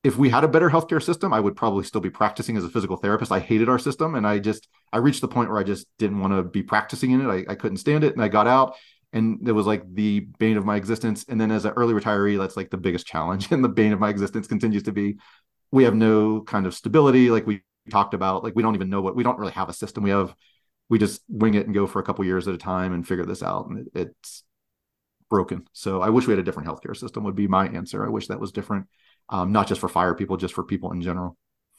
If we had a better healthcare system, I would probably still be practicing as a physical therapist. I hated our system, and I just I reached the point where I just didn't want to be practicing in it. I, I couldn't stand it, and I got out and it was like the bane of my existence. And then as an early retiree that's like the biggest challenge and the bane of my existence continues to be. We have no kind of stability like we talked about like we don't even know what we don't really have a system. We have we just wing it and go for a couple years at a time and figure this out and it, it's broken. So i wish we had a different healthcare system would be my answer. I wish that was different um, not just for fire people just for people in general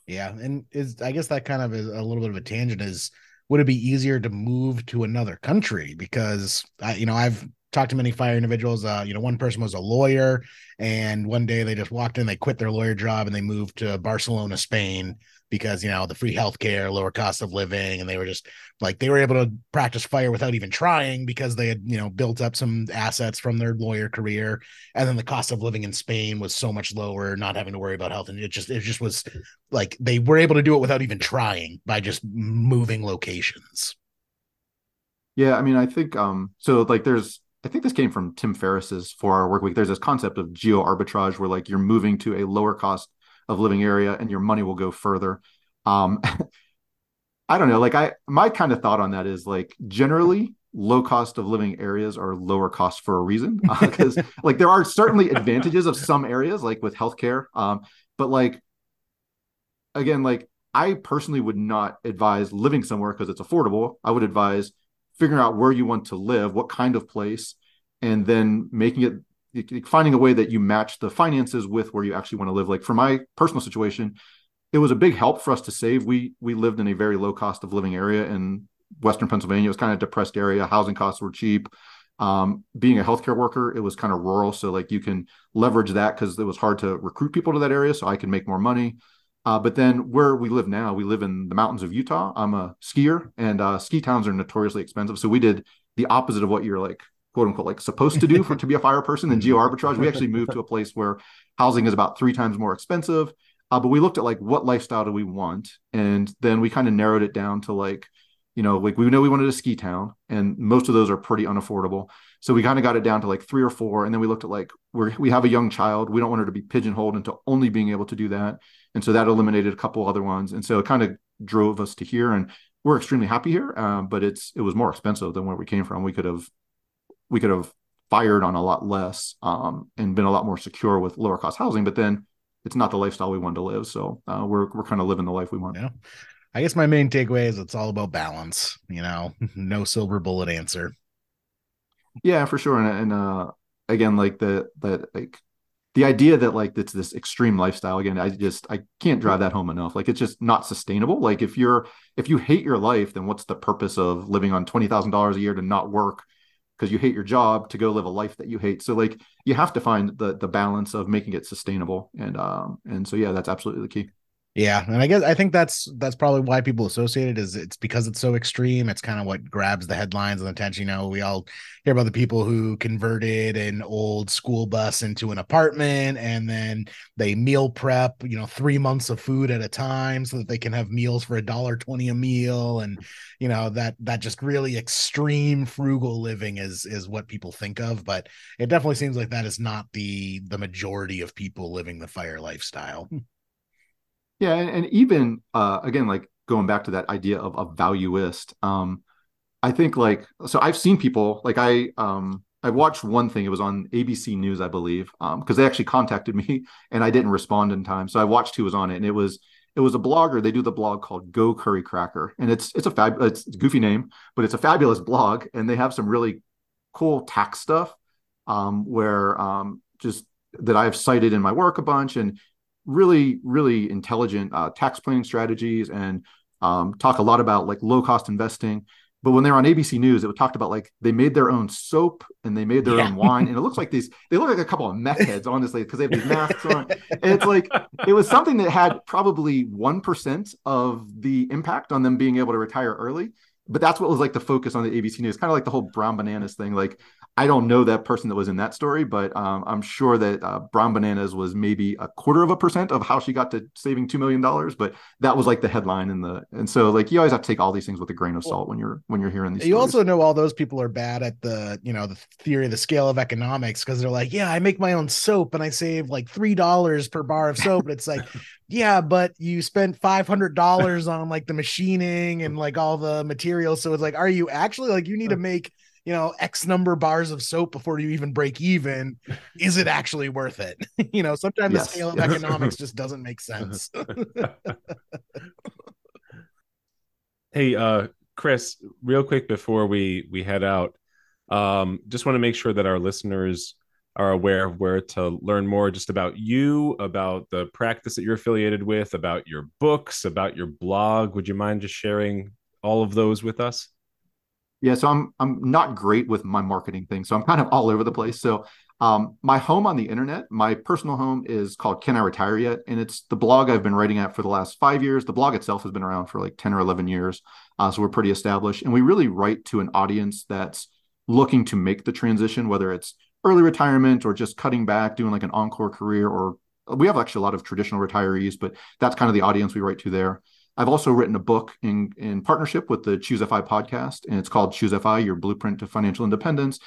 yeah and is i guess that kind of is a little bit of a tangent is would it be easier to move to another country? Because I, you know, I've talked to many fire individuals. Uh, you know, one person was a lawyer, and one day they just walked in, they quit their lawyer job, and they moved to Barcelona, Spain, because you know the free healthcare, lower cost of living, and they were just like they were able to practice fire without even trying because they had you know built up some assets from their lawyer career, and then the cost of living in Spain was so much lower, not having to worry about health, and it just it just was like they were able to do it without even trying by just moving locations. Yeah, I mean, I think um so like there's I think this came from Tim Ferriss's four hour work week. There's this concept of geo arbitrage where like you're moving to a lower cost of living area and your money will go further. Um, I don't know. Like I, my kind of thought on that is like generally low cost of living areas are lower cost for a reason because uh, like there are certainly advantages of some areas like with healthcare um but like again like i personally would not advise living somewhere because it's affordable i would advise figuring out where you want to live what kind of place and then making it finding a way that you match the finances with where you actually want to live like for my personal situation it was a big help for us to save we we lived in a very low cost of living area in Western Pennsylvania. It was kind of a depressed area. Housing costs were cheap. Um, being a healthcare worker, it was kind of rural, so like you can leverage that because it was hard to recruit people to that area, so I could make more money. Uh, but then where we live now, we live in the mountains of Utah. I'm a skier, and uh, ski towns are notoriously expensive. So we did the opposite of what you're like quote unquote like supposed to do for to be a fire person in geo arbitrage. We actually moved to a place where housing is about three times more expensive. Uh, but we looked at like what lifestyle do we want, and then we kind of narrowed it down to like you know, like we know we wanted a ski town, and most of those are pretty unaffordable. So we kind of got it down to like three or four, and then we looked at like we're we have a young child, we don't want her to be pigeonholed into only being able to do that, and so that eliminated a couple other ones, and so it kind of drove us to here, and we're extremely happy here. Um, but it's it was more expensive than where we came from. We could have we could have fired on a lot less um, and been a lot more secure with lower cost housing, but then it's not the lifestyle we want to live. So uh, we're we're kind of living the life we want. Yeah. I guess my main takeaway is it's all about balance. You know, no silver bullet answer. Yeah, for sure. And, and uh, again, like the that like the idea that like it's this extreme lifestyle again i just i can't drive that home enough like it's just not sustainable like if you're if you hate your life then what's the purpose of living on $20000 a year to not work because you hate your job to go live a life that you hate. So like you have to find the the balance of making it sustainable and um and so yeah that's absolutely the key yeah, and I guess I think that's that's probably why people associate it is it's because it's so extreme. It's kind of what grabs the headlines and attention. You know, we all hear about the people who converted an old school bus into an apartment and then they meal prep, you know, three months of food at a time so that they can have meals for a dollar twenty a meal. And you know, that that just really extreme frugal living is is what people think of. But it definitely seems like that is not the the majority of people living the fire lifestyle. Yeah, and, and even uh, again, like going back to that idea of a valuist, um, I think like so I've seen people like I um I watched one thing. It was on ABC News, I believe, because um, they actually contacted me and I didn't respond in time. So I watched who was on it, and it was it was a blogger. They do the blog called Go Curry Cracker, and it's it's a fab it's a goofy name, but it's a fabulous blog, and they have some really cool tax stuff um, where um, just that I've cited in my work a bunch, and really, really intelligent uh, tax planning strategies and um, talk a lot about like low cost investing. But when they're on ABC News, it was talked about like they made their own soap and they made their yeah. own wine, and it looks like these they look like a couple of meth heads, honestly, because they have these masks on. And it's like it was something that had probably one percent of the impact on them being able to retire early but that's what was like the focus on the ABC News, kind of like the whole brown bananas thing. Like I don't know that person that was in that story, but um, I'm sure that uh, Brown Bananas was maybe a quarter of a percent of how she got to saving two million dollars. But that was like the headline and the and so like you always have to take all these things with a grain of salt when you're when you're hearing these. You stories. also know all those people are bad at the you know the theory of the scale of economics because they're like, yeah, I make my own soap and I save like three dollars per bar of soap. and it's like, yeah, but you spent five hundred dollars on like the machining and like all the materials. So it's like, are you actually like you need to make you know x number bars of soap before you even break even is it actually worth it? You know sometimes yes. the scale of economics just doesn't make sense. Hey uh chris real quick before we we head out um just want to make sure that our listeners are aware of where to learn more just about you about the practice that you're affiliated with about your books about your blog. Would you mind just sharing all of those with us yeah, so I'm I'm not great with my marketing thing, so I'm kind of all over the place. So um, my home on the internet, my personal home is called Can I Retire Yet? And it's the blog I've been writing at for the last five years. The blog itself has been around for like 10 or 11 years. Uh, so we're pretty established. And we really write to an audience that's looking to make the transition, whether it's early retirement or just cutting back, doing like an encore career, or we have actually a lot of traditional retirees, but that's kind of the audience we write to there. I've also written a book in in partnership with the Choose FI podcast, and it's called Choose FI: Your Blueprint to Financial Independence.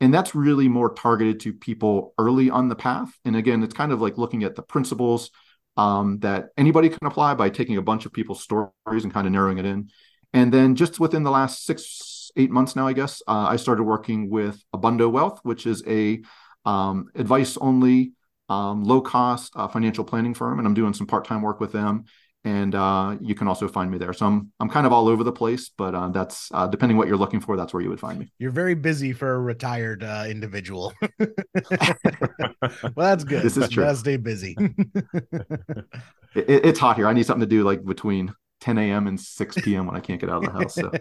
And that's really more targeted to people early on the path. And again, it's kind of like looking at the principles um, that anybody can apply by taking a bunch of people's stories and kind of narrowing it in. And then just within the last six, eight months now, I guess, uh, I started working with Abundo Wealth, which is a um, advice only, um, low cost uh, financial planning firm. And I'm doing some part time work with them and uh, you can also find me there. So I'm I'm kind of all over the place, but uh, that's uh, depending what you're looking for. That's where you would find me. You're very busy for a retired uh, individual. well, that's good. This is true. Gotta stay busy. it, it's hot here. I need something to do like between 10 a.m. and 6 p.m. when I can't get out of the house. So.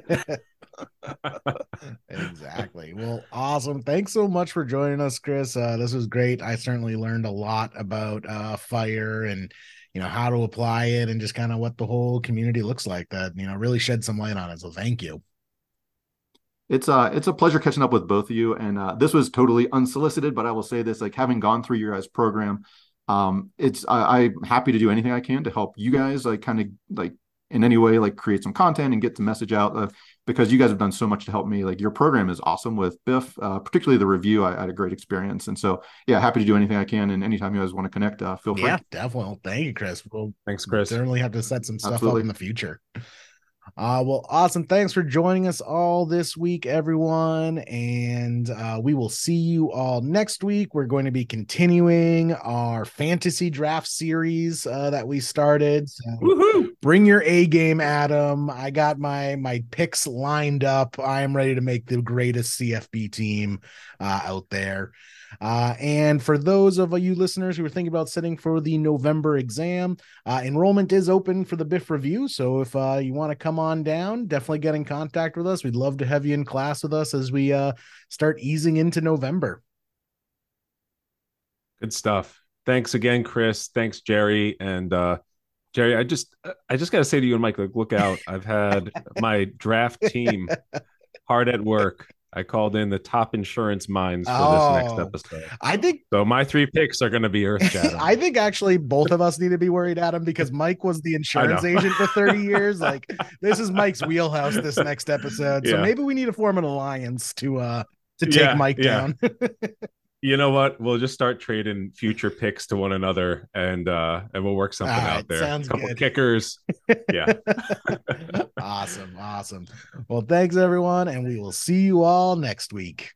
exactly. Well, awesome. Thanks so much for joining us, Chris. Uh, this was great. I certainly learned a lot about uh, fire and you know how to apply it and just kind of what the whole community looks like that you know really shed some light on it. So thank you. It's uh it's a pleasure catching up with both of you. And uh, this was totally unsolicited but i will say this like having gone through your guys program um it's I, i'm happy to do anything i can to help you guys like kind of like in any way like create some content and get the message out uh, because you guys have done so much to help me. Like your program is awesome with biff uh, particularly the review. I, I, had a great experience. And so yeah happy to do anything i can. And anytime you guys want to connect uh, feel free. Yeah definitely. Thank you chris. We'll thanks chris. certainly have to set some stuff Absolutely. up in the future uh, well, awesome. Thanks for joining us all this week, everyone. And uh, we will see you all next week. We're going to be continuing our fantasy draft series uh, that we started. So bring your A game, Adam. I got my my picks lined up. I am ready to make the greatest CFB team uh, out there. Uh, and for those of you listeners who are thinking about sitting for the November exam, uh, enrollment is open for the Biff review. So if uh, you want to come on down, definitely get in contact with us. We'd love to have you in class with us as we uh, start easing into November. Good stuff. Thanks again, Chris. Thanks, Jerry. And uh, Jerry, I just I just gotta say to you and Mike, like, look out. I've had my draft team hard at work I called in the top insurance minds for oh, this next oh, episode. I think so. My three picks are going to be earth shattering. I think actually both of us need to be worried, Adam, because Mike was the insurance agent for 30 years. Like this is Mike's wheelhouse. This next episode, so yeah. maybe we need to form an alliance to uh to take yeah, Mike yeah. down. you know what? We'll just start trading future picks to one another, and uh, and we'll work something right, out there. Sounds a couple good. kickers. yeah. awesome, awesome. Well, thanks everyone, and we will see you all next week.